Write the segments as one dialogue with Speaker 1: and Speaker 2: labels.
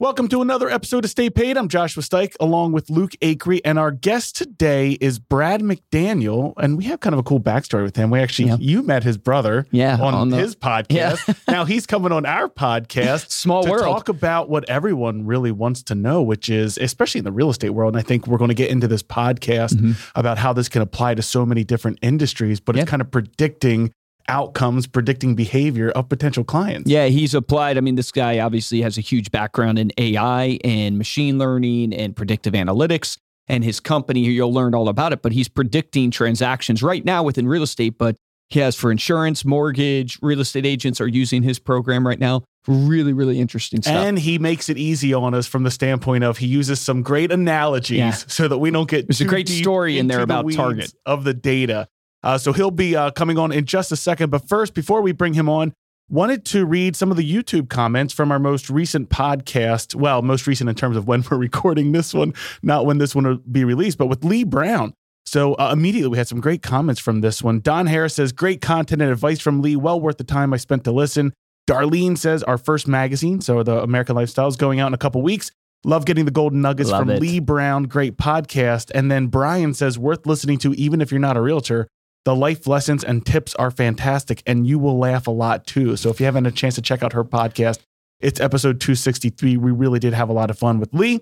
Speaker 1: Welcome to another episode of Stay Paid. I'm Joshua Stike along with Luke Acree, and our guest today is Brad McDaniel. And we have kind of a cool backstory with him. We actually,
Speaker 2: Yeah.
Speaker 1: you met his brother
Speaker 2: Yeah,
Speaker 1: on,
Speaker 2: on the-
Speaker 1: his podcast. now he's coming on our podcast.
Speaker 2: Small
Speaker 1: to
Speaker 2: world.
Speaker 1: talk about what everyone really wants to know, which is, especially in the real estate world, and I think we're going to get into this podcast mm-hmm. about how this can apply to so many different industries, but
Speaker 2: Yeah.
Speaker 1: it's kind of predicting outcomes, predicting behavior of potential clients.
Speaker 2: Yeah, he's applied. I mean, this guy obviously has a huge background in AI and machine learning and predictive analytics. And his company, you'll learn all about it, but he's predicting transactions right now within real estate. But he has for insurance, mortgage, real estate agents are using his program right now. Really, really interesting stuff.
Speaker 1: And he makes it easy on us from the standpoint of he uses some great analogies
Speaker 2: Yeah.
Speaker 1: so that we don't get
Speaker 2: There's a great story in there
Speaker 1: into the
Speaker 2: about Target.
Speaker 1: of the data. Uh, so he'll be uh, coming on in just a second. But first, before we bring him on, wanted to read some of the YouTube comments from our most recent podcast. Well, most recent in terms of when we're recording this one, not when this one will be released, but with Lee Brown. So uh, immediately we had some great comments from this one. Don Harris says, Great content and advice from Lee. Well worth the time I spent to listen. Darlene says, Our first magazine, so the American Lifestyle, is going out in a couple weeks. Love getting the golden nuggets
Speaker 2: Love
Speaker 1: from
Speaker 2: it.
Speaker 1: Lee Brown. Great podcast. And then Brian says, Worth listening to, even if you're not a realtor. The life lessons and tips are fantastic, and you will laugh a lot too. So if you haven't had a chance to check out her podcast, it's episode 263. We really did have a lot of fun with Lee.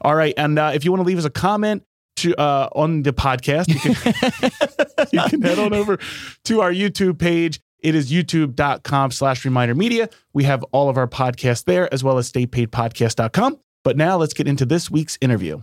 Speaker 1: All right. And uh, if you want to leave us a comment to uh, on the podcast, you can, you can head on over to our YouTube page. It is youtube.com slash reminder media. We have all of our podcasts there as well as staypaidpodcast.com. But now let's get into this week's interview.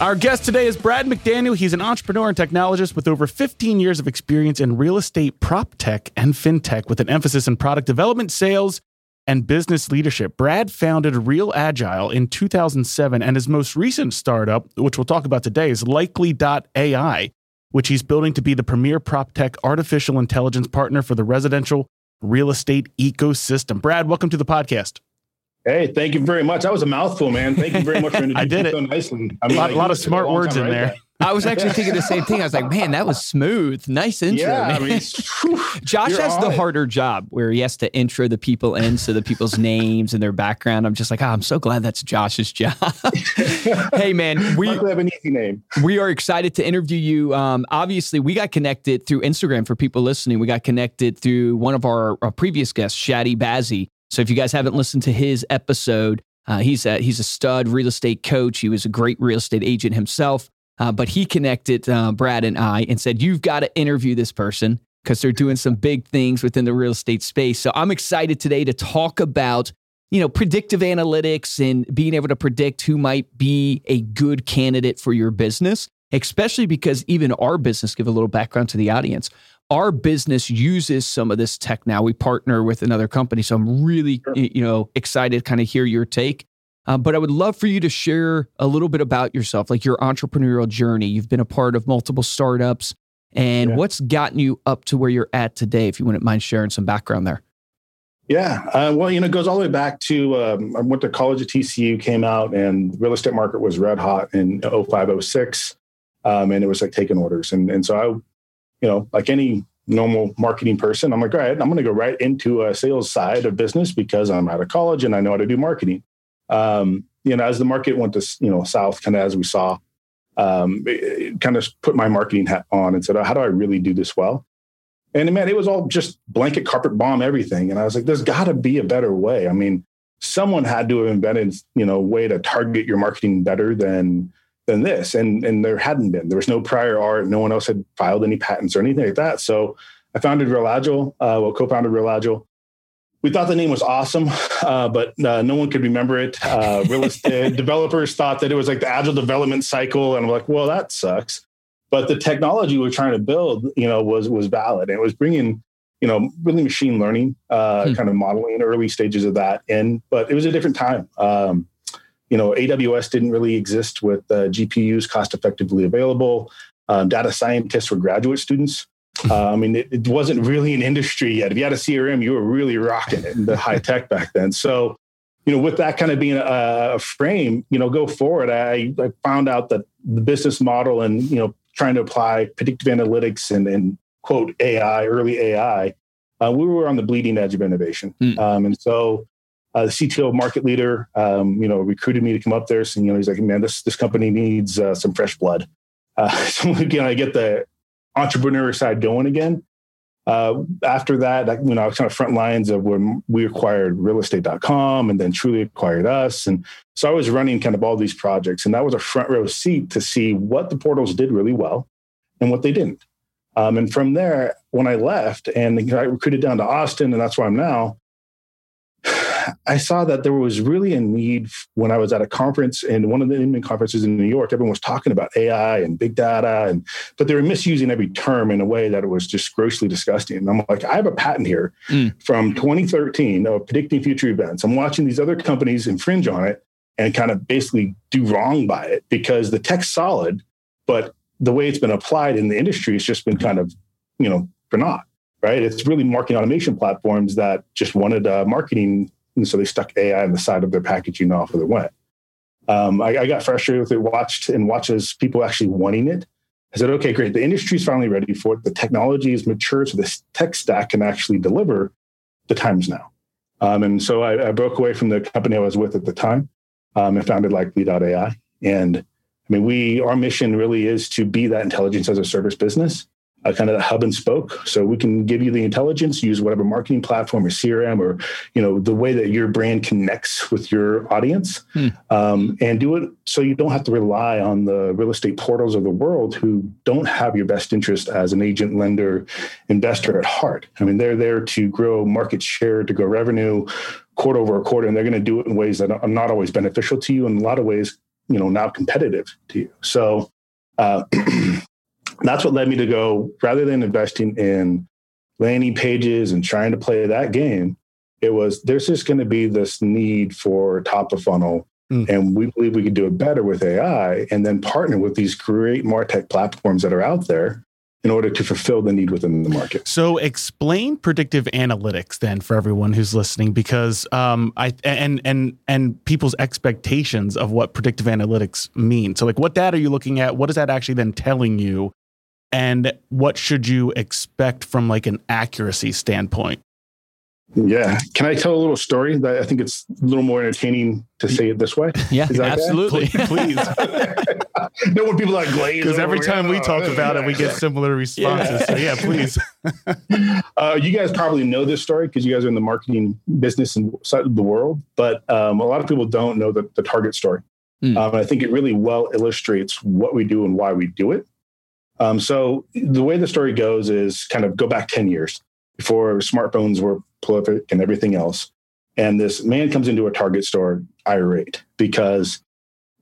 Speaker 1: Our guest today is Brad McDaniel. He's an entrepreneur and technologist with over 15 years of experience in real estate, prop tech, and fintech with an emphasis in product development, sales, and business leadership. Brad founded Real Agile in 2007, and his most recent startup, which we'll talk about today, is Likely.ai, which he's building to be the premier prop tech artificial intelligence partner for the residential real estate ecosystem. Brad, welcome to the podcast.
Speaker 3: Hey, thank you very much. That was a mouthful, man. Thank you very much for introducing
Speaker 1: did
Speaker 3: me
Speaker 1: it.
Speaker 3: so nicely. I
Speaker 1: A lot,
Speaker 3: like,
Speaker 1: a
Speaker 3: lot
Speaker 1: of smart words in
Speaker 3: to write
Speaker 1: there.
Speaker 2: I was actually thinking the same thing. I was like, man, that was smooth. Nice intro.
Speaker 3: Yeah, I mean, whew,
Speaker 2: Josh has the
Speaker 3: it.
Speaker 2: harder job where he has to intro the people in, so the people's names and their background. I'm just like, oh, I'm so glad that's Josh's job. hey, man, we
Speaker 3: have an easy name.
Speaker 2: we are excited to interview you. Um, obviously, we got connected through Instagram for people listening. We got connected through one of our, our previous guests, Shadi Bazzi. So if you guys haven't listened to his episode, uh, he's a, he's a stud real estate coach. He was a great real estate agent himself. Uh, but he connected uh, Brad and I and said, You've got to interview this person because they're doing some big things within the real estate space. So I'm excited today to talk about you know predictive analytics and being able to predict who might be a good candidate for your business especially because even our business give a little background to the audience our business uses some of this tech now we partner with another company so i'm really
Speaker 3: Sure.
Speaker 2: you know excited to kind of hear your take uh, but i would love for you to share a little bit about yourself like your entrepreneurial journey you've been a part of multiple startups and
Speaker 3: Yeah.
Speaker 2: what's gotten you up to where you're at today if you wouldn't mind sharing some background there
Speaker 3: Yeah. Uh, well, you know, it goes all the way back to um, I went to college at TCU, came out, and the real estate market was red hot in 05, 06. Um, and it was like taking orders. And, and so I, you know, like any normal marketing person, I'm like, all right, I'm going to go right into a sales side of business because I'm out of college and I know how to do marketing. Um, you know, as the market went to, you know, south, kind of as we saw, um, kind of put my marketing hat on and said, oh, how do I really do this well? And man, it was all just blanket carpet bomb everything. And I was like, there's got to be a better way. I mean, someone had to have invented, you know, a way to target your marketing better than than this. And and there hadn't been. There was no prior art. No one else had filed any patents or anything like that. So I founded Real Agile. Uh, well, co-founded Real Agile. We thought the name was awesome, uh, but uh, no one could remember it. Uh, real estate developers thought that it was like the agile development cycle, and we're like, well, that sucks. But the technology we're trying to build, you know, was was valid. And it was bringing, you know, really machine learning, uh,
Speaker 2: Hmm.
Speaker 3: kind of modeling, early stages of that in. But it was a different time. Um, you know, AWS didn't really exist with uh, GPUs cost effectively available. Um, data scientists were graduate students. Uh, I mean, it, it, wasn't really an industry yet. If you had a CRM, you were really rocking it in the high tech back then. So, you know, with that kind of being a, a frame, you know, go forward. I, I found out that the business model and you know trying to apply predictive analytics and, and quote AI, early AI, uh, we were on the bleeding edge of innovation. Mm. Um, and so uh, the CTO market leader, um, you know, recruited me to come up there. So, you know, he's like, man, this, this company needs uh, some fresh blood. Uh, so again, I get the entrepreneur side going again. Uh, after that, you know, I was kind of front lines of when we acquired realestate.com and then Trulia acquired us. And so I was running kind of all these projects and that was a front row seat to see what the portals did really well and what they didn't. Um, and from there, when I left and I recruited down to Austin and that's where I'm now, I saw that there was really a need when I was at a conference and one of the Inman conferences in New York. Everyone was talking about AI and big data, and but they were misusing every term in a way that it was just grossly disgusting. And I'm like, I have a patent here mm. from 2013 of predicting future events. I'm watching these other companies infringe on it and kind of basically do wrong by it because the tech's solid, but the way it's been applied in the industry has just been kind of, you know, for naught right? It's really marketing automation platforms that just wanted uh, marketing and so they stuck AI on the side of their packaging off of the went. Um, I, I, got frustrated with it, watched and watches people actually wanting it. I said, okay, great. The industry's finally ready for it. The technology is mature, so this tech stack can actually deliver. The time's now. Um, and so I, I, broke away from the company I was with at the time um, and founded Likely.ai. And I mean, we our mission really is to be that intelligence as a service business uh, kind of the hub and spoke. So we can give you the intelligence, use whatever marketing platform or CRM or you know the way that your brand connects with your audience, hmm. um, and do it so you don't have to rely on the real estate portals of the world who don't have your best interest as an agent, lender, investor at heart. I mean, they're there to grow market share, to grow revenue, quarter over a quarter, and they're going to do it in ways that are not always beneficial to you, in a lot of ways, you know, not competitive to you. So. Uh, that's what led me to go rather than investing in landing pages and trying to play that game it was there's just going to be this need for top of funnel mm. and we believe we could do it better with ai and then partner with these great martech platforms that are out there in order to fulfill the need within the market.
Speaker 1: So explain predictive analytics then for everyone who's listening, because um, I and and and people's expectations of what predictive analytics mean. So like, what data are you looking at? What is that actually then telling you? And what should you expect from like an accuracy standpoint?
Speaker 3: Yeah. Can I tell a little story that I think it's a little more entertaining to say it this way?
Speaker 2: Yeah, absolutely.
Speaker 1: Please.
Speaker 3: no one people like glaze.
Speaker 1: Because every time we talk about it, we get similar responses. Yeah. So yeah, please.
Speaker 3: uh, you guys probably know this story because you guys are in the marketing business and side of the world, but um, a lot of people don't know the, the Target story. Mm. Um, I think it really well illustrates what we do and why we do it. Um, so the way the story goes is kind of go back 10 years before smartphones were prolific and everything else. And this man comes into a Target store irate because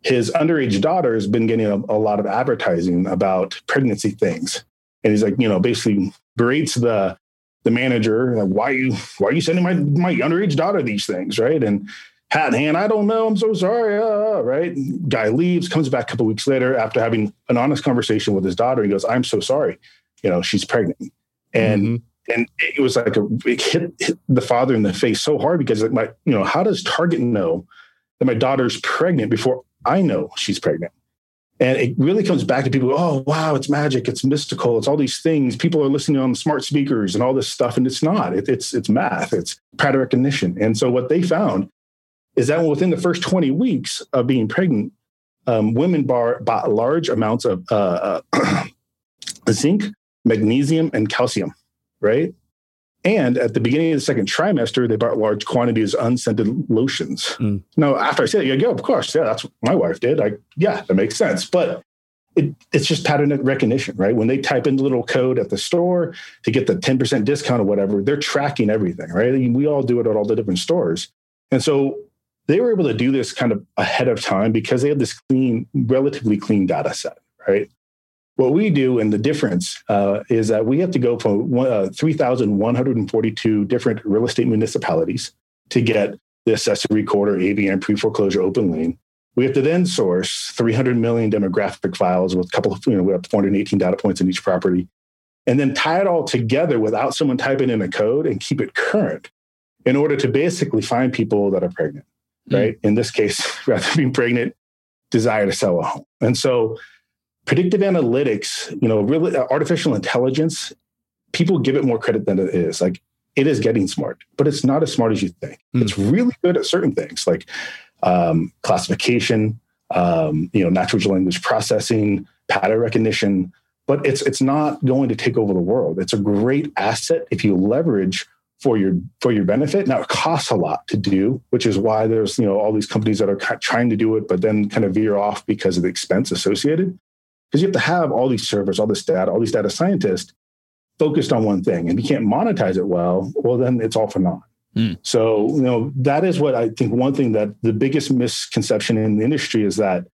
Speaker 3: his underage daughter has been getting a, a lot of advertising about pregnancy things. And he's like, you know, basically berates the the manager, like, why are you why are you sending my my underage daughter these things, right? And hat in hand. I don't know. I'm so sorry. Uh, right. Guy leaves, comes back a couple weeks later after having an honest conversation with his daughter. He goes, I'm so sorry. You know, she's pregnant. And mm-hmm. and it was like a it hit, hit, the father in the face so hard because like my, you know, how does Target know that my daughter's pregnant before I know she's pregnant? And it really comes back to people, oh, wow, it's magic, it's mystical, it's all these things. People are listening on smart speakers and all this stuff, and it's not. It, it's it's math, it's pattern recognition. And so what they found is that within the first 20 weeks of being pregnant, um, women bar, bought large amounts of uh, uh, zinc, magnesium, and calcium, right? And at the beginning of the second trimester, they bought large quantities of unscented lotions. Mm. Now, after I said it, you go, of course, yeah, that's what my wife did. I, yeah, that makes sense. But it, it's just pattern recognition, right? When they type in the little code at the store to get the 10% discount or whatever, they're tracking everything, right? I mean, we all do it at all the different stores. And so they were able to do this kind of ahead of time because they had this clean, relatively clean data set, right? What we do and the difference uh, is that we have to go from uh, 3,142 different real estate municipalities to get the assessor recorder, AVM, pre foreclosure, open lane. We have to then source 300 million demographic files with a couple of, you know, we have 418 data points in each property, and then tie it all together without someone typing in a code and keep it current in order to basically find people that are pregnant. Right? In this case, rather than being pregnant, desire to sell a home. And so predictive analytics, you know, really uh, artificial intelligence, people give it more credit than it is. Like it is getting smart, but it's not as smart as you think.
Speaker 1: Mm.
Speaker 3: It's really good at certain things like um, classification, um, you know, natural language processing, pattern recognition. But it's it's not going to take over the world. It's a great asset if you leverage for your for your benefit. Now it costs a lot to do, which is why there's you know all these companies that are trying to do it, but then kind of veer off because of the expense associated. Because you have to have all these servers, all this data, all these data scientists focused on one thing, and you can't monetize it well. Well, then it's all for naught.
Speaker 2: Hmm.
Speaker 3: So you know that is what I think. One thing that the biggest misconception in the industry is that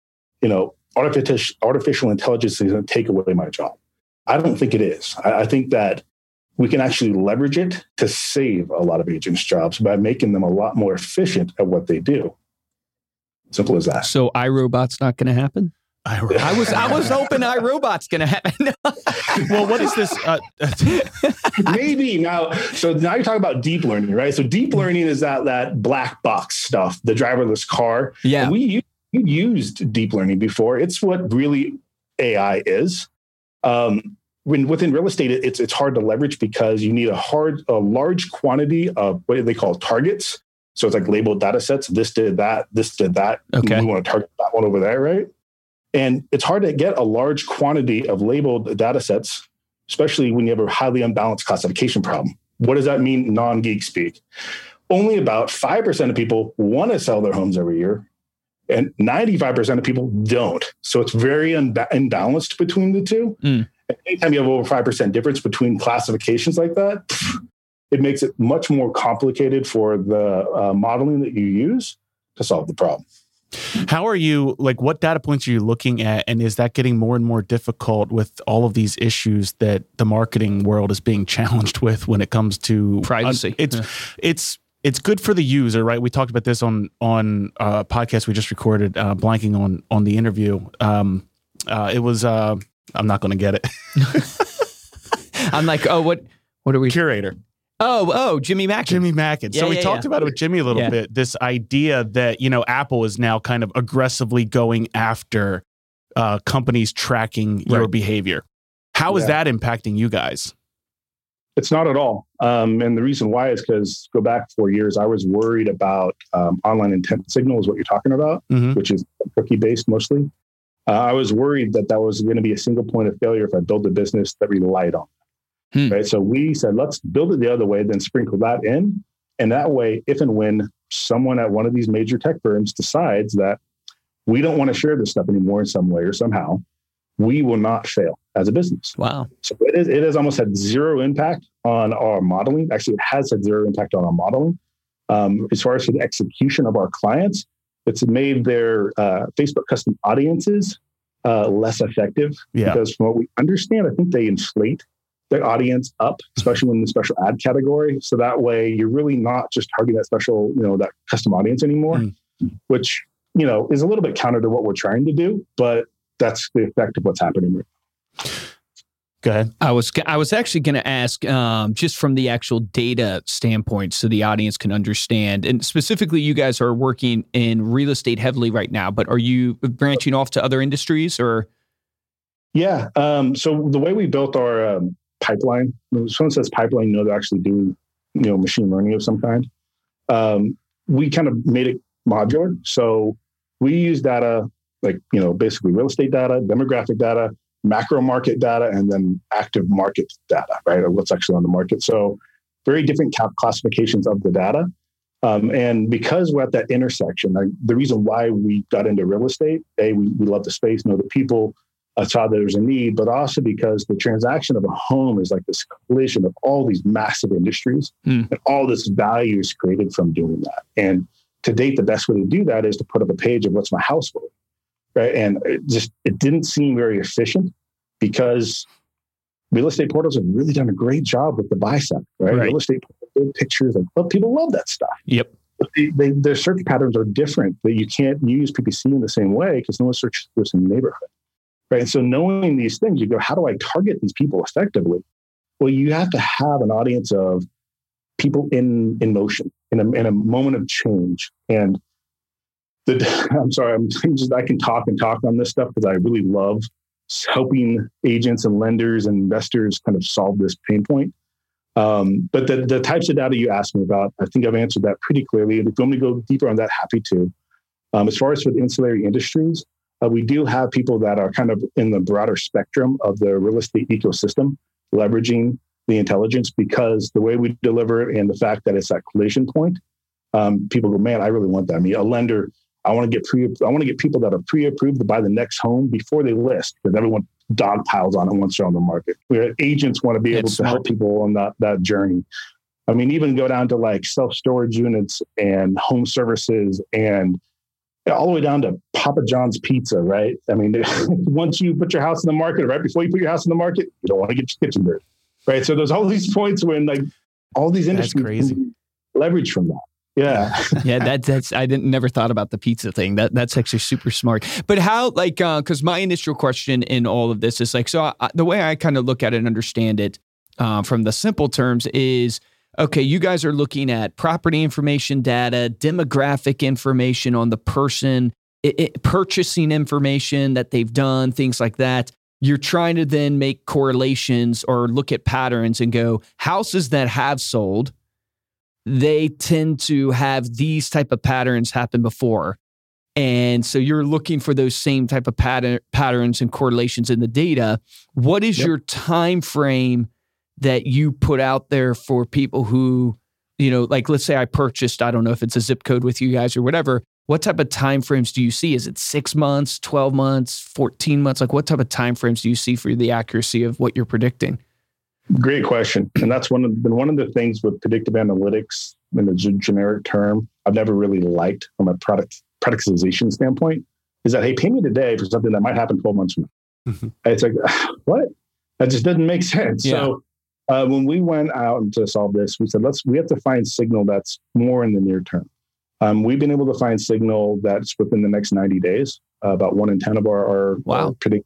Speaker 3: you know artificial artificial intelligence is going to take away my job. I don't think it is. I, I think that we can actually leverage it to save a lot of agents' jobs by making them a lot more efficient at what they do. Simple as that.
Speaker 2: So iRobot's not going to happen.
Speaker 1: I,
Speaker 2: I was I was hoping iRobot's going to happen.
Speaker 1: well, what is this? Uh,
Speaker 3: Maybe now. So now you're talking about deep learning, right? So deep learning is that that black box stuff, the driverless car.
Speaker 2: yeah.
Speaker 3: And we we used deep learning before. It's what really AI is. Um, when within real estate, it's it's hard to leverage because you need a hard a large quantity of what they call targets. So it's like labeled data sets. This did that. This did that.
Speaker 2: Okay.
Speaker 3: We want to target that one over there, right? And it's hard to get a large quantity of labeled data sets, especially when you have a highly unbalanced classification problem. What does that mean, non geek speak? Only about 5% of people want to sell their homes every year, and 95% of people don't. So it's very unba- imbalanced between the two.
Speaker 2: Mm.
Speaker 3: And Anytime you have over 5% difference between classifications like that, it makes it much more complicated for the uh, modeling that you use to solve the problem.
Speaker 1: how are you? Like, what data points are you looking at, and is that getting more and more difficult with all of these issues that the marketing world is being challenged with when it comes to
Speaker 2: Privacy.
Speaker 1: it's
Speaker 2: Yeah.
Speaker 1: it's it's good for the user, right? We talked about this on on a podcast we just recorded, uh, blanking on on the interview. Um, uh, it was uh, I'm not going to get it.
Speaker 2: I'm like, oh, what? What are we?
Speaker 1: Curaytor.
Speaker 2: Oh, oh, Jimmy Mack.
Speaker 1: Jimmy Mackin.
Speaker 2: Yeah,
Speaker 1: so we
Speaker 2: yeah,
Speaker 1: talked
Speaker 2: yeah.
Speaker 1: about it with Jimmy a little
Speaker 2: Yeah.
Speaker 1: bit. This idea that you know Apple is now kind of aggressively going after uh, companies tracking your behavior. How is
Speaker 3: Yeah.
Speaker 1: that impacting you guys?
Speaker 3: It's not at all. Um, and the reason why is because go back four years, I was worried about um, online intent signal is what you're talking about,
Speaker 1: Mhm.
Speaker 3: which is cookie based mostly. Uh, I was worried that that was going to be a single point of failure if I built a business that relied on.
Speaker 2: Hmm.
Speaker 3: Right. So we said, let's build it the other way, then sprinkle that in. And that way, if and when someone at one of these major tech firms decides that we don't want to share this stuff anymore in some way or somehow, we will not fail as a business.
Speaker 2: Wow.
Speaker 3: So it is it has almost had zero impact on our modeling. Actually, it has had zero impact on our modeling. Um, as far as the execution of our clients, it's made their uh, Facebook custom audiences uh, less effective
Speaker 1: Yeah.
Speaker 3: because from what we understand, I think they inflate their audience up, especially when in the special ad category. So that way, you're really not just targeting that special, you know, that custom audience anymore,
Speaker 1: Mm.
Speaker 3: which you know is a little bit counter to what we're trying to do, but that's the effect of what's happening.
Speaker 1: Go ahead.
Speaker 2: I was I was actually going to ask um, just from the actual data standpoint, so the audience can understand. And specifically, you guys are working in real estate heavily right now, but are you branching off to other industries or?
Speaker 3: Yeah. Um, so the way we built our um, pipeline, when someone says pipeline, you know they're actually doing you know machine learning of some kind. Um, we kind of made it modular. So we use data like you know basically real estate data, demographic data, macro market data, and then active market data, right? Of what's actually on the market. So very different ca- classifications of the data. Um, and because we're at that intersection, the reason why we got into real estate, a we, we love the space, know the people, uh, saw that there's a need, but also because the transaction of a home is like this collision of all these massive industries
Speaker 2: Hmm.
Speaker 3: and all this value is created from doing that. And to date, the best way to do that is to put up a page of what's my house worth, right? And it just it didn't seem very efficient because real estate portals have really done a great job with the buy side, right?
Speaker 2: Right.
Speaker 3: Real estate good pictures, and well, people love that stuff.
Speaker 2: Yep.
Speaker 3: they, they, their search patterns are different. That you can't use PPC in the same way because no one searches the same neighborhood, right? And so knowing these things, you go, how do I target these people effectively? Well, you have to have an audience of people in in motion in a, in a moment of change. And the, I'm sorry, I'm just I can talk and talk on this stuff because I really love helping agents and lenders and investors kind of solve this pain point. Um, but the, the types of data you asked me about, I think I've answered that pretty clearly. And if you want me to go deeper on that, happy to. Um, as far as for the ancillary industries, uh, we do have people that are kind of in the broader spectrum of the real estate ecosystem, leveraging the intelligence because the way we deliver it and the fact that it's that collision point, um, people go, man, I really want that. I mean, a lender, I want to get pre, I want to get people that are pre-approved to buy the next home before they list because everyone dog piles on it once they're on the market. Where agents want to be able to help people on that that journey. I mean, even go down to like self storage units and home services and all the way down to Papa John's Pizza, right? I mean, once you put your house in the market, right before you put your house in the market, you don't want to get your kitchen dirty, right? So there's all these points when like all these industries leverage from that. Yeah.
Speaker 2: yeah, that, that's I didn't never thought about the pizza thing. That that's actually super smart. But how like uh cuz my initial question in all of this is like so I, the way I kind of look at it and understand it uh, from the simple terms is okay, you guys are looking at property information data, demographic information on the person, it, it, purchasing information that they've done, things like that. You're trying to then make correlations or look at patterns and go, houses that have sold they tend to have these type of patterns happen before. And so you're looking for those same type of pattern, patterns and correlations in the data. What is yep. your time frame that you put out there for people who you know like let's say i purchased i don't know if it's a zip code with you guys or whatever what type of time frames do you see? Is it six months 12 months 14 months? Like what type of time frames do you see for the accuracy of what you're predicting
Speaker 3: Great question, and that's one of been one of the things with predictive analytics in a generic term. I've never really liked from a product productization standpoint is that hey, pay me today for something that might happen twelve months from now. Mm-hmm. It's like what? That just doesn't make sense. Yeah. So uh, when we went out to solve this, we said let's we have to find signal that's more in the near term. Um, we've been able to find signal that's within the next 90 days, uh, about one in 10 of our, our, wow. our predict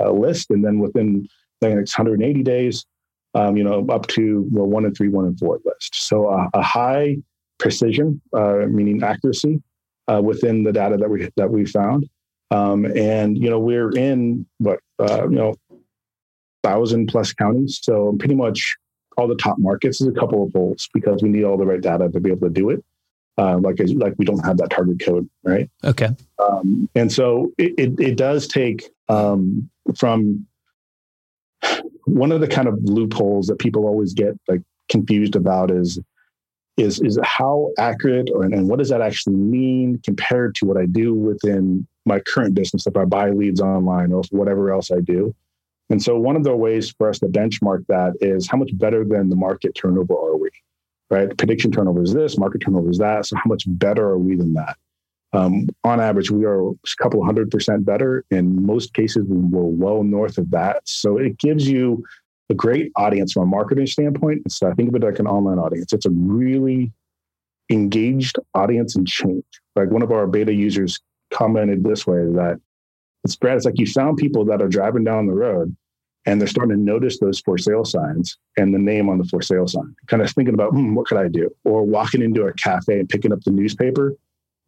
Speaker 3: uh, list. And then within the next 180 days, um, you know, up to the one and three, one and four list. So uh, a high precision, uh, meaning accuracy, uh, within the data that we that we found. Um, and you know, we're in what uh, you know, thousand plus counties. So pretty much all the top markets is a couple of holes because we need all the right data to be able to do it. Uh, like like we don't have that target code, right?
Speaker 2: Okay.
Speaker 3: Um, and so it, it, it does take um, from one of the kind of loopholes that people always get like confused about is is is how accurate or and what does that actually mean compared to what I do within my current business if I buy leads online or whatever else I do. And so one of the ways for us to benchmark that is how much better than the market turnover are we? Right? Prediction turnover is this, market turnover is that. So how much better are we than that? Um, on average, we are a couple hundred percent better. In most cases, we're well north of that. So it gives you a great audience from a marketing standpoint. So I think of it like an online audience. It's a really engaged audience and change. Like one of our beta users commented this way that it's Brad, it's like you found people that are driving down the road and they're starting to notice those for sale signs and the name on the for sale sign, kind of thinking about, hmm, what could I do? Or walking into a cafe and picking up the newspaper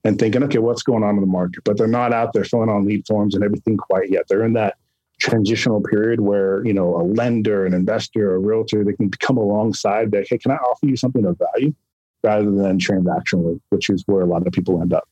Speaker 3: and thinking, okay, what's going on in the market? But they're not out there filling on lead forms and everything quite yet. They're in that transitional period where, you know, a lender, an investor, a realtor, they can come alongside that, hey, can I offer you something of value rather than transactional, which is where a lot of people end up.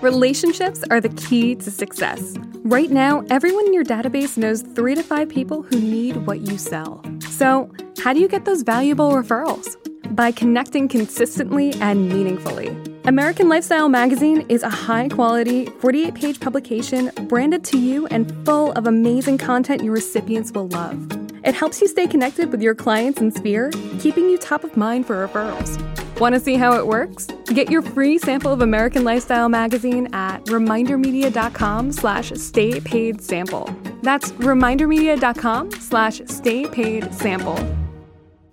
Speaker 4: Relationships are the key to success. Right now, everyone in your database knows three to five people who need what you sell. So, how do you get those valuable referrals? By connecting consistently and meaningfully. American Lifestyle Magazine is a high quality, 48 page publication branded to you and full of amazing content your recipients will love. It helps you stay connected with your clients and sphere, keeping you top of mind for referrals. Want to see how it works? Get your free sample of American Lifestyle Magazine at remindermedia.com slash stay paid sample. That's remindermedia.com slash stay paid sample.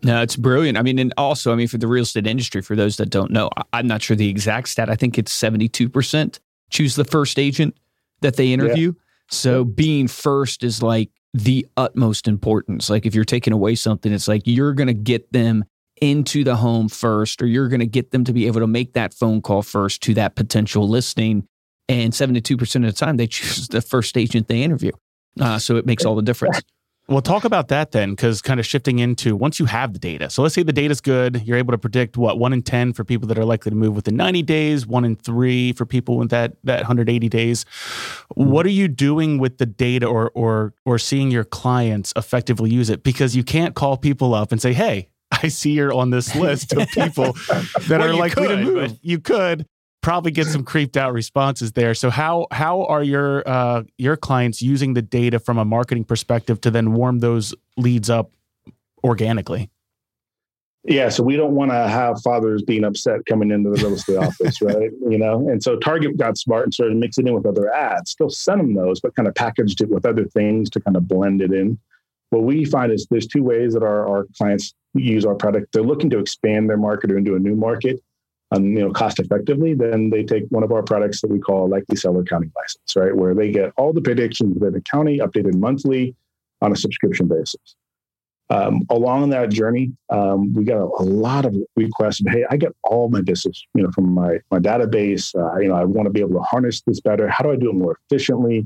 Speaker 2: No, it's brilliant. I mean, and also, I mean, for the real estate industry, for those that don't know, I'm not sure the exact stat. I think it's 72% choose the first agent that they interview. Yeah. So being first is like the utmost importance. Like if you're taking away something, it's like you're going to get them into the home first, or you're going to get them to be able to make that phone call first to that potential listing. And 72% of the time, they choose the first agent they interview. Uh, so it makes all the difference.
Speaker 1: Well, talk about that then, because kind of shifting into once you have the data. So let's say the data's good, you're able to predict what one in ten for people that are likely to move within 90 days, one in three for people with that that 180 days. What are you doing with the data, or or or seeing your clients effectively use it? Because you can't call people up and say, "Hey, I see you're on this list of people that well, are likely could, to move." You could, probably get some creeped out responses there. So how how are your uh, your clients using the data from a marketing perspective to then warm those leads up organically?
Speaker 3: Yeah, so we don't want to have fathers being upset coming into the real estate office, right? You know, and so Target got smart and started mixing in with other ads. Still send them those, but kind of packaged it with other things to kind of blend it in. What we find is there's two ways that our, our clients use our product. They're looking to expand their market or into a new market um, you know, cost effectively, then they take one of our products that we call likely seller accounting license, right? Where they get all the predictions within the county updated monthly on a subscription basis. Um, along that journey, um, we got a, a, lot of requests. Hey, I get all my business, you know, from my my database. Uh, you know, I want to be able to harness this better. How do I do it more efficiently?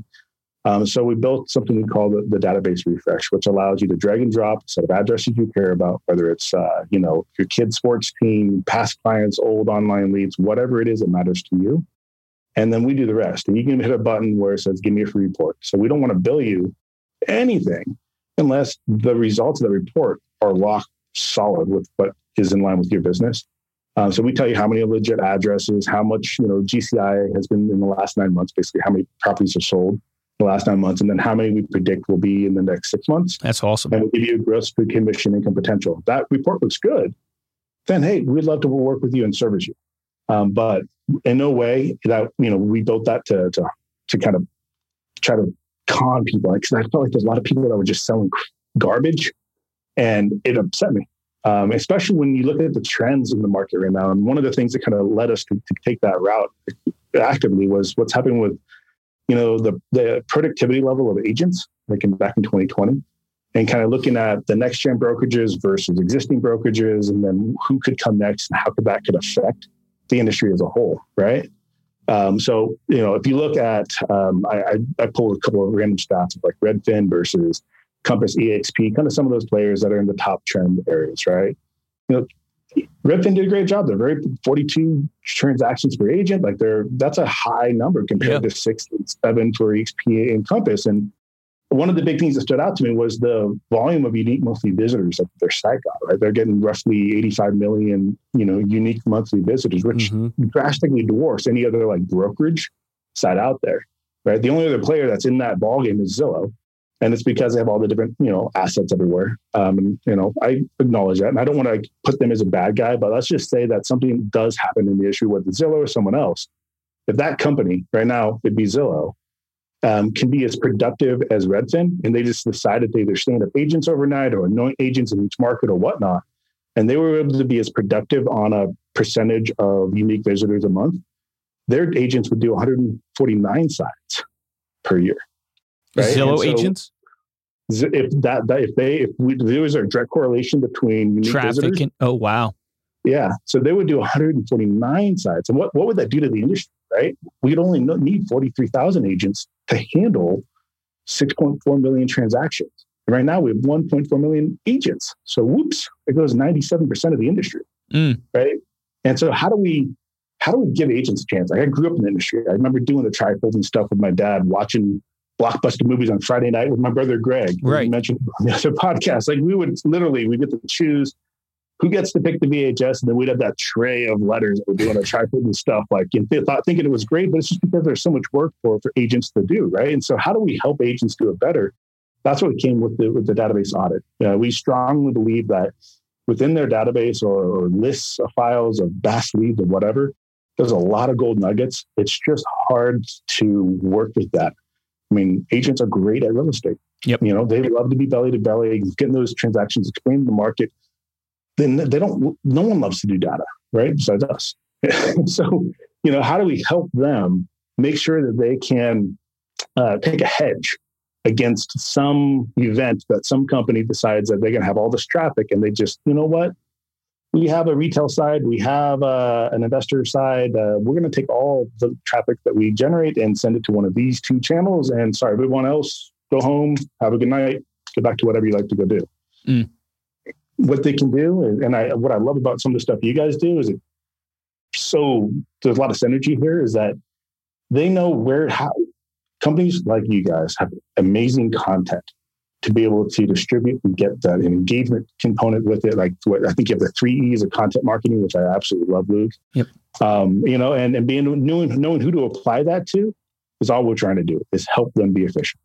Speaker 3: Um, so we built something we call the, the, database refresh, which allows you to drag and drop a set of addresses you care about, whether it's uh, you know your kid's sports team, past clients, old online leads, whatever it is that matters to you. And then we do the rest. And you can hit a button where it says "Give me a free report." So we don't want to bill you anything unless the results of the report are locked solid with what is in line with your business. Um, so we tell you how many legit addresses, how much you know GCI has been in the last nine months, basically how many properties are sold the last nine months, and then how many we predict will be in the next six months.
Speaker 2: That's awesome.
Speaker 3: And we give you a gross commission income potential. That report looks good, then hey, we'd love to work with you and service you. Um, but in no way that you know we built that to to to kind of try to con people because I felt like there's a lot of people that were just selling garbage, and it upset me. Um, especially when you look at the trends in the market right now. And one of the things that kind of led us to, to take that route actively was what's happening with you know the the productivity level of agents like in back in 2020 and kind of looking at the next gen brokerages versus existing brokerages and then who could come next and how could that could affect the industry as a whole right? Um, so you know if you look at um, I, I, I pulled a couple of random stats of like redfin versus compass exp kind of some of those players that are in the top trend areas right? You know Redfin did a great job. They're very 42 transactions per agent. Like they're that's a high number compared yeah. to six and seven for XP and Compass. And one of the big things that stood out to me was the volume of unique monthly visitors that their site got. Right, they're getting roughly 85 million, you know, unique monthly visitors, which mm-hmm. drastically dwarfs any other like brokerage site out there. Right, the only other player that's in that ballgame is Zillow, and it's because they have all the different you know assets everywhere. Um, and you know i acknowledge that. And i don't want to put them as a bad guy but let's just say that something does happen in the issue with zillow or someone else. If that company right now it'd be zillow um, can be as productive as redfin and they just decided to either stand up agents overnight or anoint agents in each market or whatnot and they were able to be as productive on a percentage of unique visitors a month their agents would do 149 sites per year
Speaker 2: Right? Zillow so agents.
Speaker 3: If that, that if they if we, there was a direct correlation between
Speaker 2: traffic and oh wow,
Speaker 3: yeah, so they would do 149 sites, and what what would that do to the industry? Right, we'd only need 43,000 agents to handle 6.4 million transactions. And right now we have 1.4 million agents. So whoops, it goes 97% of the industry. Mm. Right. And so how do we how do we give agents a chance? Like I grew up in the industry. I remember doing the trifold and stuff with my dad, watching blockbuster movies on Friday night with my brother Greg.
Speaker 2: Right.
Speaker 3: You mentioned on the other podcast. Like we would literally we get to choose who gets to pick the VHS, and then we'd have that tray of letters that we're doing a tripod and stuff. Like and th- thought thinking it was great, but it's just because there's so much work for for agents to do, right? And so how do we help agents do it better? That's what came with the with the database audit. Uh, we strongly believe that within their database or, or lists of files of vast leads or whatever, there's a lot of gold nuggets. It's just hard to work with that. I mean, agents are great at real estate.
Speaker 2: Yep.
Speaker 3: You know, they love to be belly to belly, getting those transactions, explaining the market. then they don't. No one loves to do data, right? Besides us. so you know, how do we help them make sure that they can uh, take a hedge against some event that some company decides that they're going to have all this traffic and they just, you know what? We have a retail side, we have uh, an investor side. Uh, we're going to take all the traffic that we generate and send it to one of these two channels. And sorry, everyone else, go home, have a good night, get back to whatever you like to go do. Mm. What they can do, and I, what I love about some of the stuff you guys do is it so there's a lot of synergy here. Is that they know where how companies like you guys have amazing content to be able to distribute and get that engagement component with it. Like what I think you have the three E's of content marketing, which I absolutely love, Luke.
Speaker 2: Yep.
Speaker 3: Um, you know, and, and being knowing, knowing who to apply that to is all we're trying to do is help them be efficient.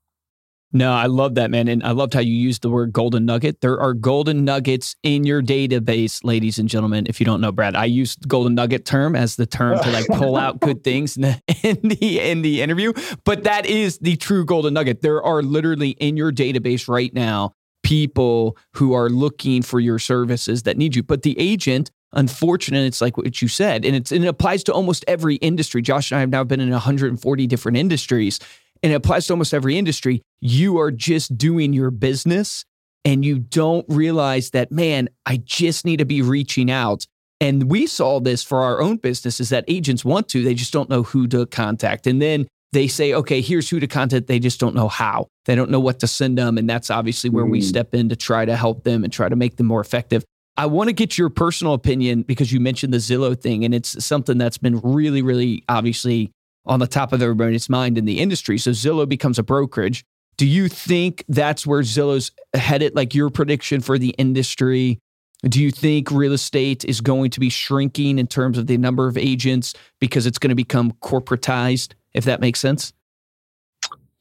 Speaker 2: No, I love that, man. And I loved how you used the word golden nugget. There are golden nuggets in your database, ladies and gentlemen. If you don't know, Brad, I use golden nugget term as the term to like pull out good things in the, in the, in the interview. But that is the true golden nugget. There are literally in your database right now people who are looking for your services that need you. But the agent, unfortunately, it's like what you said, and, it's, and it applies to almost every industry. Josh and I have now been in 140 different industries and it applies to almost every industry. You are just doing your business and you don't realize that, man, I just need to be reaching out. And we saw this for our own businesses that agents want to, they just don't know who to contact. And then they say, okay, here's who to contact. They just don't know how. They don't know what to send them. And that's obviously where mm. we step in to try to help them and try to make them more effective. I want to get your personal opinion because you mentioned the Zillow thing, and it's something that's been really, really obviously on the top of everybody's mind in the industry. So Zillow becomes a brokerage. Do you think that's where Zillow's headed? Like your prediction for the industry? Do you think real estate is going to be shrinking in terms of the number of agents because it's going to become corporatized? If that makes sense.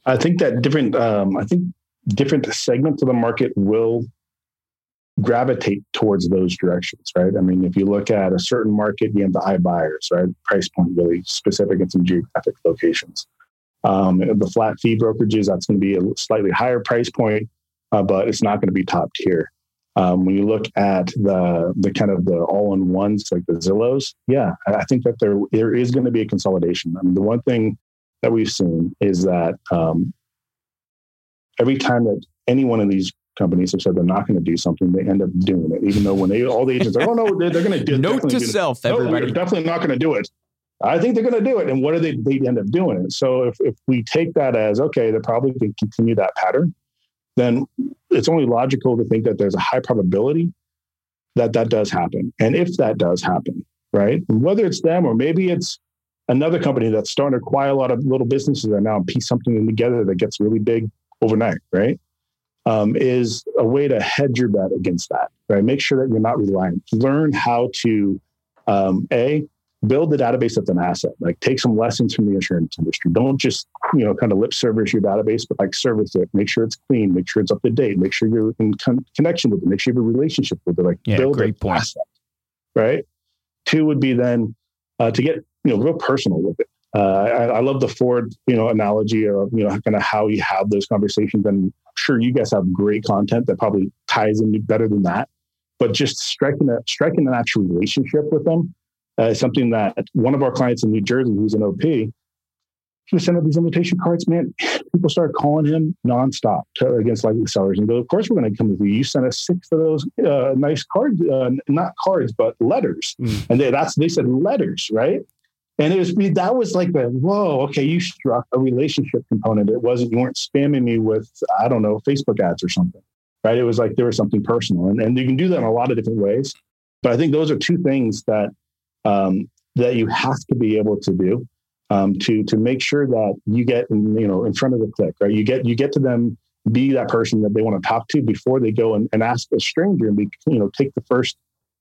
Speaker 3: I think that different. Um, I think different segments of the market will gravitate towards those directions, right? I mean, if you look at a certain market, you have the iBuyers, right? Price point really specific in some geographic locations. Um, the flat fee brokerages, that's going to be a slightly higher price point, uh, but it's not going to be top tier. Um, when you look at the the kind of the all in ones like the Zillows, yeah, I think that there there is going to be a consolidation. I mean, the one thing that we've seen is that um, every time that any one of these companies have said they're not going to do something, they end up doing it, even though when they all the agents are, oh no, they're, they're going to do.
Speaker 2: Note to self, it. everybody,
Speaker 3: no, definitely not going to do it. I think they're going to do it, and what do they? They end up doing it. So if if we take that as okay, they're probably going to continue that pattern, then it's only logical to think that there's a high probability that that does happen. And if that does happen, right, whether it's them or maybe it's another company that's starting to acquire a lot of little businesses and now piece something together that gets really big overnight, right? Um, is a way to hedge your bet against that, right? Make sure that you're not reliant. Learn how to, um, A, build the database as an asset. Like take some lessons from the insurance industry. Don't just, you know, kind of lip service your database, but like service it. Make sure it's clean. Make sure it's up to date. Make sure you're in con- connection with it. Make sure you have a relationship with it. Like
Speaker 2: yeah,
Speaker 3: build
Speaker 2: great point.
Speaker 3: asset, right? Two would be then uh, to get, you know, real personal with it. Uh, I, I, love the Ford, you know, analogy of you know kind of how you have those conversations. And sure, you guys have great content that probably ties in better than that. But just striking a striking an actual relationship with them uh, is something that one of our clients in New Jersey, who's an OP, he was sending these invitation cards. Man, people started calling him nonstop to, against likely sellers and go, "Of course, we're going to come with you. You sent us six of those uh, nice cards, uh, not cards, but letters." Mm. And they, that's they said letters, right? And it was that was like the whoa, okay, you struck a relationship component. It wasn't you weren't spamming me with I don't know Facebook ads or something, right? It was like there was something personal, and and you can do that in a lot of different ways. But I think those are two things that um, that you have to be able to do um, to to make sure that you get in, you know in front of the click, right? You get you get to them, be that person that they want to talk to before they go and, and ask a stranger and be you know take the first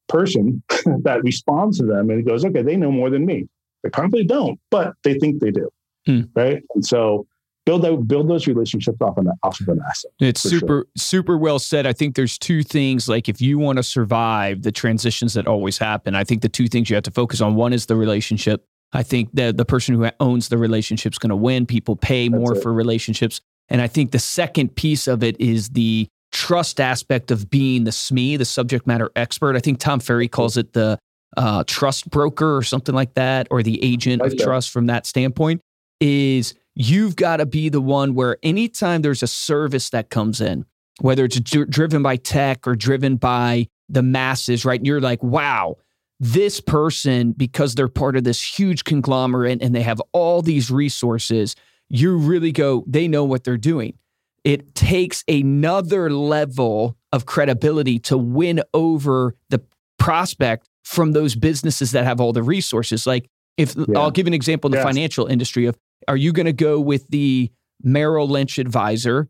Speaker 3: person that responds to them and goes, okay, they know more than me they probably don't, but they think they do. Hmm. Right. And so build that, build those relationships off, an, off of an asset.
Speaker 2: It's super, sure. super well said. I think there's two things like if you want to survive the transitions that always happen, I think the two things you have to focus on one is the relationship. I think that the person who owns the relationship is going to win. People pay more for relationships. And I think the second piece of it is the trust aspect of being the SME, the subject matter expert. I think Tom Ferry calls it the uh, trust broker or something like that, or the agent of trust from that standpoint. Is you've got to be the one where anytime there's a service that comes in, whether it's d- driven by tech or driven by the masses, right? And you're like, wow, this person, because they're part of this huge conglomerate and they have all these resources, you really go, they know what they're doing. It takes another level of credibility to win over the prospect from those businesses that have all the resources. Like, if yeah. I'll give an example in the yes. financial industry of are you going to go with the Merrill Lynch advisor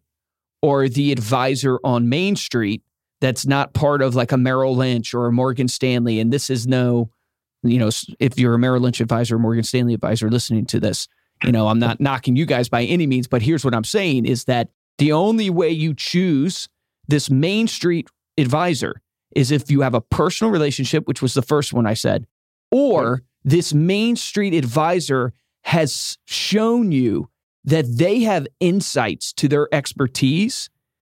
Speaker 2: or the advisor on Main Street that's not part of like a Merrill Lynch or a Morgan Stanley? And this is no, you know, if you're a Merrill Lynch advisor or Morgan Stanley advisor listening to this, you know, I'm not knocking you guys by any means, but here's what I'm saying is that the only way you choose this Main Street advisor is if you have a personal relationship, which was the first one I said, or this Main Street advisor has shown you that they have insights to their expertise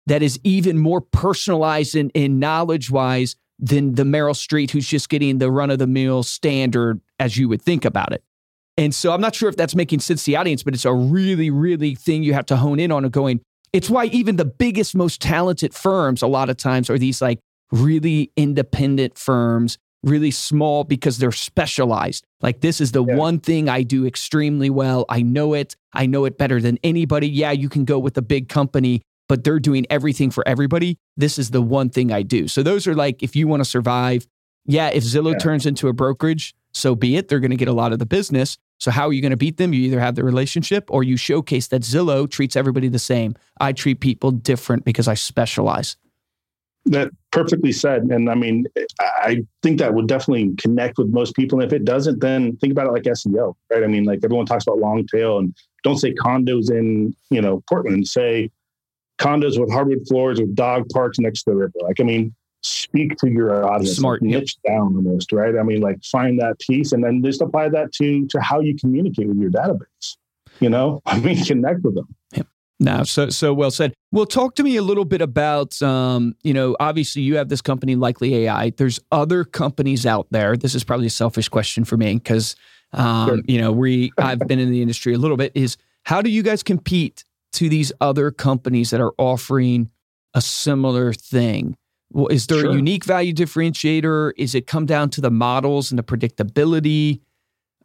Speaker 2: that is even more personalized and, and knowledge wise than the Merrill Street, who's just getting the run of the mill standard as you would think about it. And so I'm not sure if that's making sense to the audience, but it's a really, really thing you have to hone in on and going. It's why even the biggest, most talented firms, a lot of times, are these like really independent firms really small because they're specialized. Like, this is the yeah. one thing I do extremely well. I know it. I know it better than anybody. Yeah, you can go with a big company, but they're doing everything for everybody. This is the one thing I do. So, those are like, if you want to survive, yeah, if Zillow yeah. turns into a brokerage, so be it. They're going to get a lot of the business. So, how are you going to beat them? You either have the relationship or you showcase that Zillow treats everybody the same. I treat people different because I specialize.
Speaker 3: That perfectly said. And I mean, I think that would definitely connect with most people. And if it doesn't, then think about it like SEO, right? I mean, like everyone talks about long tail and don't say condos in, you know, Portland, say condos with hardwood floors with dog parks next to the river. Like, I mean, speak to your audience,
Speaker 2: smart,
Speaker 3: niche yep. down almost, right? I mean, like find that piece and then just apply that to to how you communicate with your database. You know, I mean, connect with them.
Speaker 2: Yep. Now, so so well said. Well, talk to me a little bit about, um, you know, obviously you have this company, Likely AI. There's other companies out there. This is probably a selfish question for me because, um, sure. you know, we I've been in the industry a little bit. Is how do you guys compete to these other companies that are offering a similar thing? Well, is there sure. a unique value differentiator? Is it come down to the models and the predictability?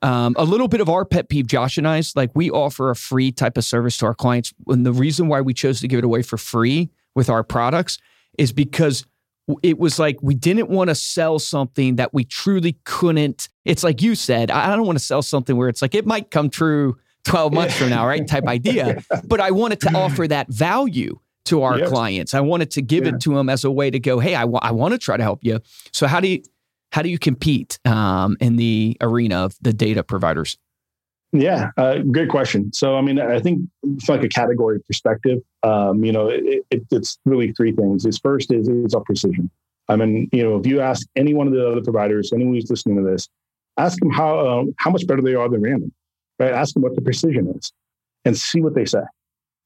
Speaker 2: Um, a little bit of our pet peeve, Josh and I's, like we offer a free type of service to our clients. And the reason why we chose to give it away for free with our products is because it was like we didn't want to sell something that we truly couldn't. It's like you said, I don't want to sell something where it's like it might come true 12 months from now, right? Type idea. But I wanted to offer that value to our yes. clients. I wanted to give yeah. it to them as a way to go, hey, I, w- I want to try to help you. So, how do you, how do you compete um, in the arena of the data providers?
Speaker 3: Yeah, uh, question. So, I mean, I think from like a category perspective, um, you know, it, it, it's really three things. Is first is it's our precision. I mean, you know, if you ask any one of the other providers, anyone who's listening to this, ask them how um, how much better they are than random, right? Ask them what the precision is, and see what they say.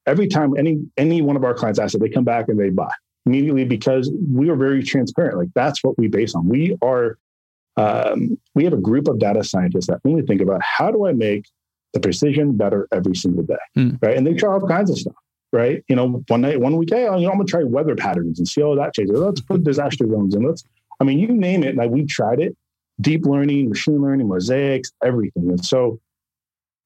Speaker 3: Every time any any one of our clients asks it, they come back and they buy immediately because we are very transparent. Like that's what we base on. We are, um, we have a group of data scientists that only think about how do I make the precision better every single day, mm. right? And they try all kinds of stuff, right? You know, one night, one week, hey, you know, I'm gonna try weather patterns and see how that changes. Let's put disaster zones in. Let's, I mean, you name it. Like we tried it, deep learning, machine learning, mosaics, everything. And so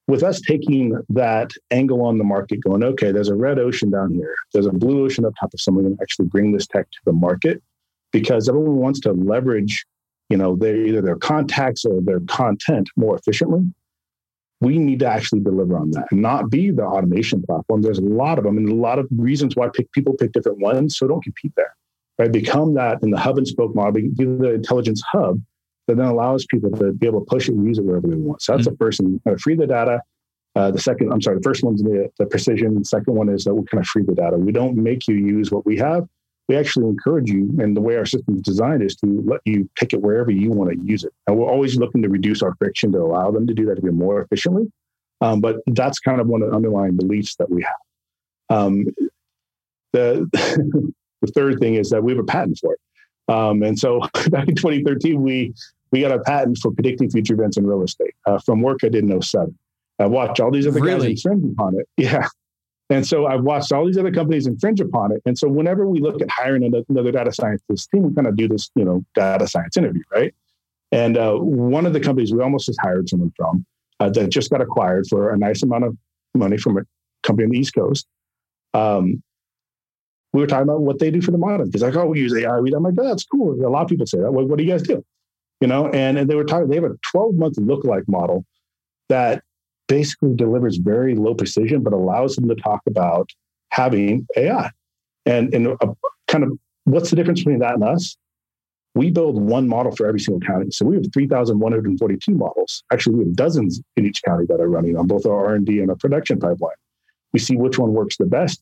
Speaker 3: with us taking that angle on the market, going, okay, there's a red ocean down here, there's a blue ocean up top of someone going to actually bring this tech to the market because everyone wants to leverage, you know, their either their contacts or their content more efficiently. We need to actually deliver on that and not be the automation platform. There's a lot of them and a lot of reasons why pick, people pick different ones. So don't compete there, right? Become that in the hub and spoke model, be the intelligence hub that then allows people to be able to push it and use it wherever they want. So that's mm-hmm. the first thing, kind of free the data. Uh, the second, I'm sorry, the first one's the, the precision. The second one is that we kind of free the data. We don't make you use what we have. We actually encourage you, and the way our system is designed is to let you pick it wherever you want to use it. And we're always looking to reduce our friction to allow them to do that even more efficiently. Um, but that's kind of one of the underlying beliefs that we have. Um, the the third thing is that we have a patent for it. Um, and so back in 2013, we we got a patent for predicting future events in real estate uh, from work I did in 07. I watched all these other really? guys infringe upon it. Yeah. And so I've watched all these other companies infringe upon it. And so whenever we look at hiring another data scientist team, we kind of do this, you know, data science interview, right? And uh, one of the companies we almost just hired someone from uh, that just got acquired for a nice amount of money from a company on the East Coast. Um, we were talking about what they do for the model. He's like, oh, we use AI. I'm like, oh, that's cool. A lot of people say that. What, what do you guys do? You know, and, and they were talking, they have a 12 month lookalike model that basically delivers very low precision, but allows them to talk about having AI. And, and a, kind of what's the difference between that and us? We build one model for every single county. So we have 3,142 models. Actually, we have dozens in each county that are running on both our R&D and our production pipeline. We see which one works the best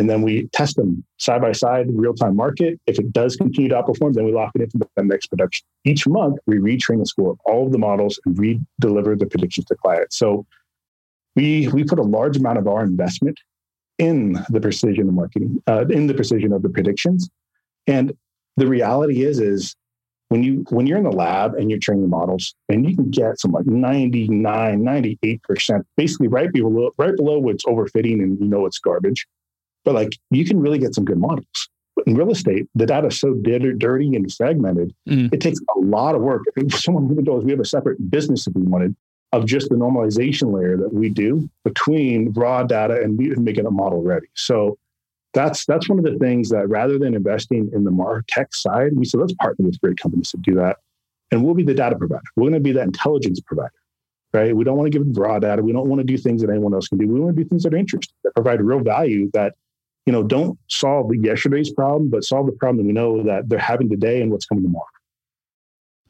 Speaker 3: and then we test them side by side, real time market. If it does continue to outperform, then we lock it in for the next production. Each month, we retrain the school of all of the models and re-deliver the predictions to clients. So we we put a large amount of our investment in the precision of marketing, uh, in the precision of the predictions. And the reality is, is when you when you're in the lab and you're training models and you can get some like 99 98% basically right below right below what's overfitting and you know it's garbage but like you can really get some good models. In real estate, the data is so dirty and fragmented. Mm. It takes a lot of work. If someone told us we have a separate business if we wanted of just the normalization layer that we do between raw data and making a model ready. So that's that's one of the things that rather than investing in the martech side, we said let's partner with great companies to do that, and we'll be the data provider. We're going to be that intelligence provider right? We don't want to give raw data. We don't want to do things that anyone else can do. We want to do things that are interesting, that provide real value that you know, don't solve yesterday's problem, but solve the problem we know that they're having today and what's coming tomorrow.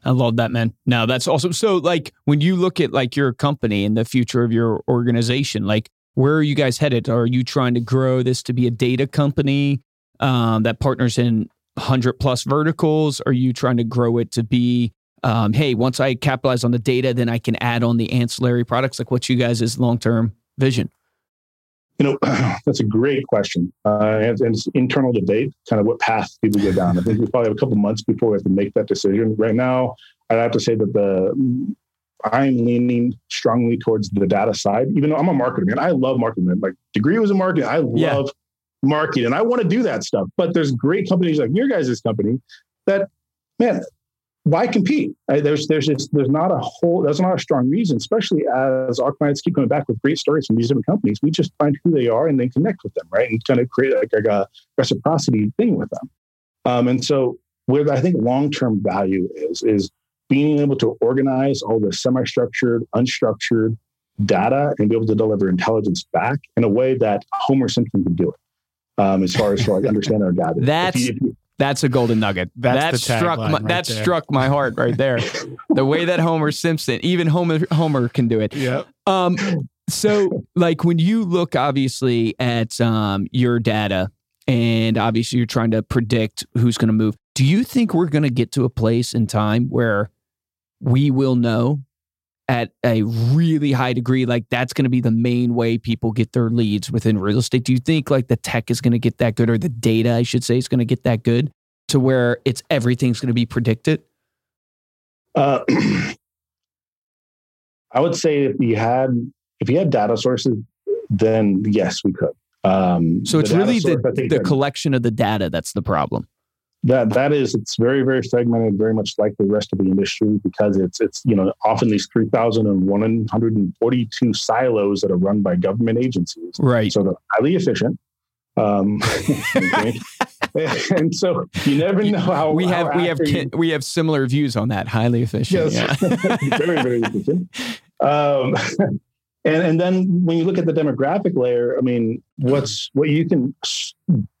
Speaker 2: I love that, man. Now that's awesome. So, like, when you look at like your company and the future of your organization, like, where are you guys headed? Are you trying to grow this to be a data company um, that partners in hundred plus verticals? Are you trying to grow it to be, um, hey, once I capitalize on the data, then I can add on the ancillary products? Like, what's you guys' long term vision?
Speaker 3: You know, that's a great question. Uh, and, and, it's internal debate, kind of what path people go down. I think we probably have a couple months before we have to make that decision. Right now, I'd have to say that the I'm leaning strongly towards the data side, even though I'm a marketer, man. I love marketing. Man. Like degree was in marketing. I love yeah. marketing and I want to do that stuff. But there's great companies like your guys' company that, man, why compete? There's there's just there's not a whole there's not a strong reason, especially as our clients keep coming back with great stories from these different companies. We just find who they are and then connect with them, right? And kind of create like, like a reciprocity thing with them. Um, and so where I think long term value is is being able to organize all the semi structured, unstructured data and be able to deliver intelligence back in a way that Homer Simpson can do it. Um, as far as for like understanding our data.
Speaker 2: That's if you, if you, that's a golden nugget.
Speaker 1: That's
Speaker 2: that struck my,
Speaker 1: right
Speaker 2: that
Speaker 1: there.
Speaker 2: struck my heart right there. the way that Homer Simpson, even Homer Homer can do it.
Speaker 1: Yeah.
Speaker 2: Um. So, like when you look obviously at um your data, and obviously you're trying to predict who's going to move. Do you think we're going to get to a place in time where we will know at a really high degree like that's going to be the main way people get their leads within real estate. Do you think like the tech is going to get that good or the data i should say is going to get that good to where it's everything's going to be predicted? Uh,
Speaker 3: i would say if you had if you had data sources then yes we could. Um,
Speaker 2: so it's really source, the, the collection of the data that's the problem
Speaker 3: that that is it's very very segmented very much like the rest of the industry because it's it's you know often these 3142 silos that are run by government agencies.
Speaker 2: Right.
Speaker 3: So they're highly efficient. Um, and so you never know how
Speaker 2: we have we have we have similar views on that. Highly efficient
Speaker 3: yes. yeah. very very efficient. Um, and and then when you look at the demographic layer, I mean, what's what you can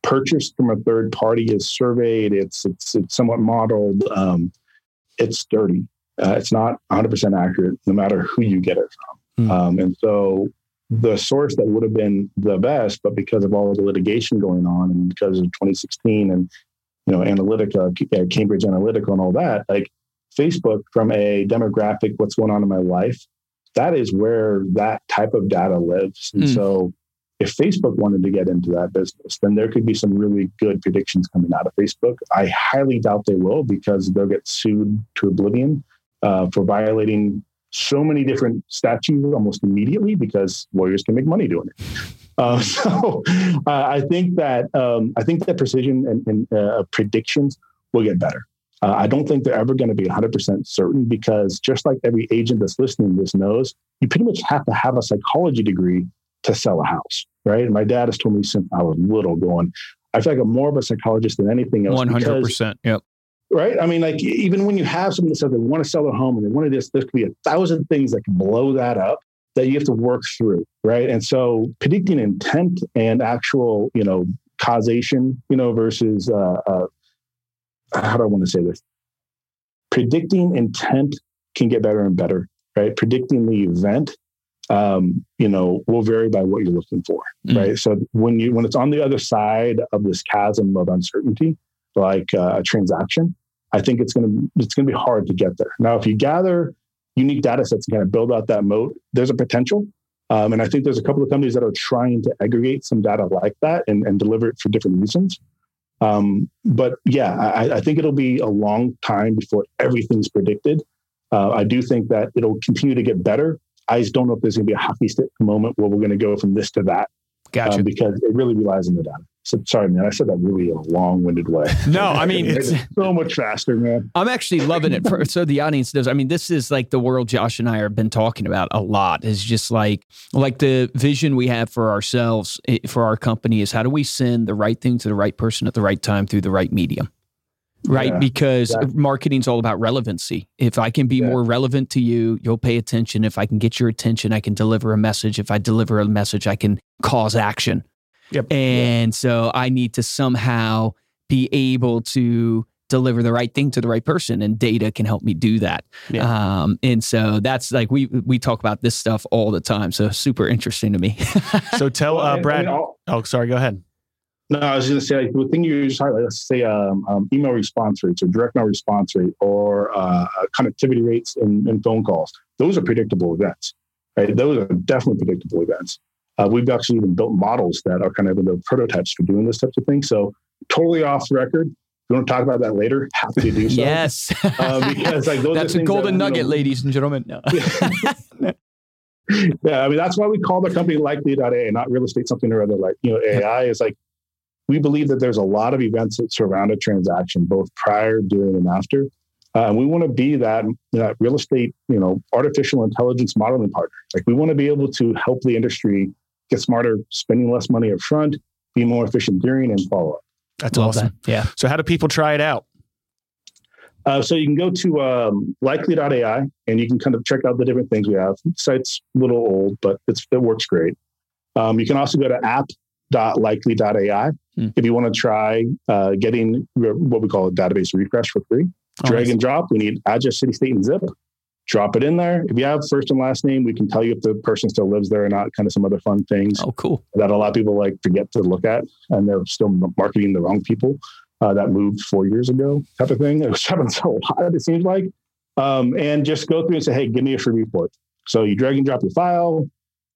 Speaker 3: purchase from a third party is surveyed. It's it's it's somewhat modeled. Um, it's dirty. Uh, it's not 100 percent accurate, no matter who you get it from. Mm. Um, and so the source that would have been the best, but because of all of the litigation going on and because of 2016 and you know Analytica, uh, Cambridge Analytica, and all that, like Facebook from a demographic, what's going on in my life that is where that type of data lives. And mm. so if Facebook wanted to get into that business, then there could be some really good predictions coming out of Facebook. I highly doubt they will because they'll get sued to oblivion uh, for violating so many different statutes almost immediately because lawyers can make money doing it. Uh, so uh, I think that um, I think that precision and, and uh, predictions will get better. Uh, I don't think they're ever going to be 100% certain because just like every agent that's listening to this knows, you pretty much have to have a psychology degree to sell a house, right? And my dad has told me since I was little, going, I feel like I'm more of a psychologist than anything else.
Speaker 2: One hundred percent. Yep.
Speaker 3: Right. I mean, like even when you have someone that says they want to sell their home and they want to this, there could be a thousand things that can blow that up that you have to work through. Right. And so predicting intent and actual, you know, causation, you know, versus uh, uh, how do I want to say this? Predicting intent can get better and better. Right. Predicting the event um, you know, will vary by what you're looking for, mm. right? So when you when it's on the other side of this chasm of uncertainty, like uh, a transaction, I think it's going to it's going to be hard to get there. Now, if you gather unique data sets and kind of build out that moat, there's a potential. Um, and I think there's a couple of companies that are trying to aggregate some data like that and, and deliver it for different reasons. Um, but yeah, I, I, think it'll be a long time before everything's predicted. Uh, I do think that it'll continue to get better I just don't know if there's going to be a hockey stick moment where we're going to go from this to that.
Speaker 2: Gotcha. Um,
Speaker 3: because it really relies on the data. So sorry, man. I said that really in a long-winded way.
Speaker 2: No, I mean
Speaker 3: it's so much faster, man.
Speaker 2: I'm actually loving it. For, so the audience knows. I mean, this is like the world Josh and I have been talking about a lot. Is just like like the vision we have for ourselves eh, for our company is how do we send the right thing to the right person at the right time through the right medium right? Yeah, because exactly. marketing's all about relevancy. If I can be yeah. more relevant to you, you'll pay attention. If I can get your attention, I can deliver a message. If I deliver a message, I can cause action.
Speaker 1: Yep.
Speaker 2: And yeah. so I need to somehow be able to deliver the right thing to the right person and data can help me do that yeah. um, and so that's like we we talk about this stuff all the time so super interesting to me
Speaker 1: so tell uh, brad oh sorry go ahead
Speaker 3: no, I was going to say like, the thing you just highlight, let's say um, um, email response rates or direct mail response rate or uh, connectivity rates in, in, phone calls. Those are predictable events, right? Those are definitely predictable events. Uh, we've actually even built models that are kind of the prototypes for doing this types of things. So totally off the record. If you want to talk about that later? Happy to do so.
Speaker 2: yes,
Speaker 3: uh, because like those
Speaker 2: that's a golden that, nugget, you know, ladies and gentlemen. No.
Speaker 3: yeah, I mean that's why we call the company likely.ai, not real estate something or other. Like you know, AI is like we believe that there's a lot of events that surround a transaction, both prior, during, and after. Uh, and we want to be that, that real estate, you know, artificial intelligence modeling partner. Like we want to be able to help the industry get smarter, spending less money up front, be more efficient during, and follow up.
Speaker 1: That's Love awesome. That. Yeah. So how do people try it out?
Speaker 3: Uh, so you can go to um, likely.ai and you can kind of check out the different things we have. The site's a little old, but it works great. Um, you can also go to app.likely.ai Hmm. If you want to try uh, getting what we call a database refresh for free, oh, drag and drop. We need address, city, state, and zip. Drop it in there. If you have first and last name, we can tell you if the person still lives there or not. Kind of some other fun things.
Speaker 2: Oh, cool.
Speaker 3: That a lot of people like forget to look at, and they're still marketing the wrong people uh, that moved four years ago, type of thing. It was happens a lot. It seems like, um, and just go through and say, "Hey, give me a free report." So you drag and drop your file,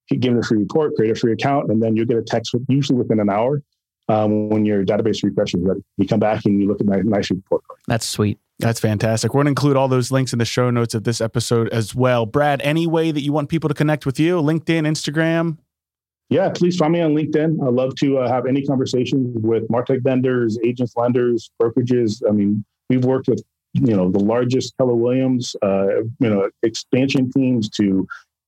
Speaker 3: give them a free report, create a free account, and then you'll get a text with, usually within an hour um, when your database refresh is ready. You come back and you look at my nice report card.
Speaker 2: That's sweet.
Speaker 1: That's fantastic. We're going to include all those links in the show notes of this episode as well. Brad, any way that you want people to connect with you? LinkedIn, Instagram?
Speaker 3: Yeah, please find me on LinkedIn. I love to uh, have any conversations with Martech vendors, agents, lenders, brokerages. I mean, we've worked with you know the largest Keller Williams, uh, you know, expansion teams to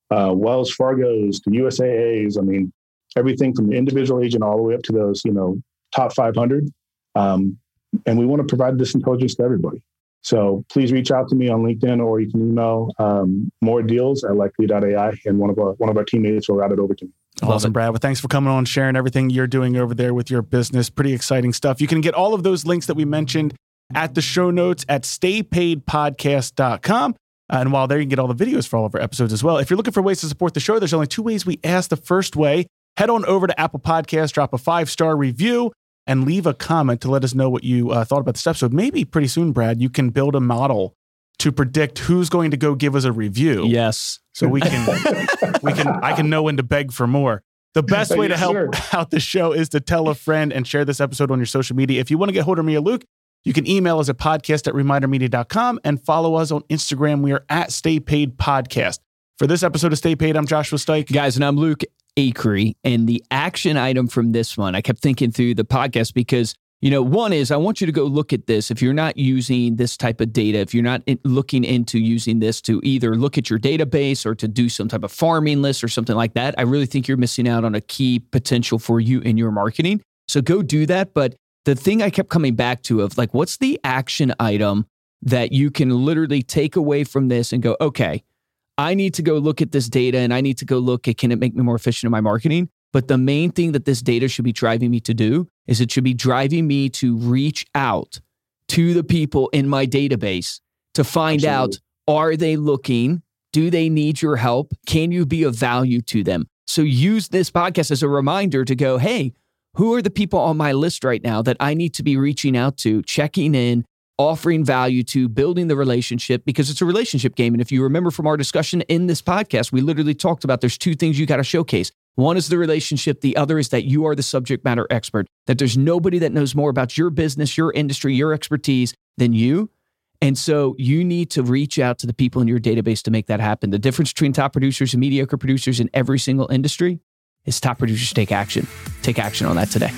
Speaker 3: uh, Wells Fargo's to USAA's. I mean, everything from the individual agent all the way up to those, you know, top 500. Um, and we want to provide this intelligence to everybody. So please reach out to me on LinkedIn or you can email um, more deals at likely.ai and one of our one of our teammates will route it over to me.
Speaker 1: Awesome, Brad. Well, thanks for coming on, sharing everything you're doing over there with your business. Pretty exciting stuff. You can get all of those links that we mentioned at the show notes at staypaidpodcast.com. And while there, you can get all the videos for all of our episodes as well. If you're looking for ways to support the show, there's only two ways we ask. The first way head on over to Apple Podcast, drop a five star review, and leave a comment to let us know what you uh, thought about this episode. Maybe pretty soon, Brad, you can build a model to predict who's going to go give us a review.
Speaker 2: Yes.
Speaker 1: So we can we can I can know when to beg for more. The best way to help
Speaker 3: sir.
Speaker 1: out the show is to tell a friend and share this episode on your social media. If you want to get hold of me or Luke, you can email us at podcast at remindermedia.com and follow us on Instagram. We are at Stay Paid Podcast. For this episode of Stay Paid, I'm Joshua Stike.
Speaker 2: Guys, and I'm Luke Acree. And the action item from this one, I kept thinking through the podcast because, you know, one is I want you to go look at this. If you're not using this type of data, if you're not in- looking into using this to either look at your database or to do some type of farming list or something like that, I really think you're missing out on a key potential for you in your marketing. So go do that. But the thing I kept coming back to of like, what's the action item that you can literally take away from this and go, okay, I need to go look at this data and I need to go look at can it make me more efficient in my marketing? But the main thing that this data should be driving me to do is it should be driving me to reach out to the people in my database to find out are they looking? Do they need your help? Can you be of value to them? So use this podcast as a reminder to go, hey, who are the people on my list right now that I need to be reaching out to, checking in, offering value to, building the relationship because it's a relationship game. And if you remember from our discussion in this podcast, we literally talked about there's two things you got to showcase. One is the relationship, the other is that you are the subject matter expert, that there's nobody that knows more about your business, your industry, your expertise than you. And so you need to reach out to the people in your database to make that happen. The difference between top producers and mediocre producers in every single industry is top producers take action. Take action on that today.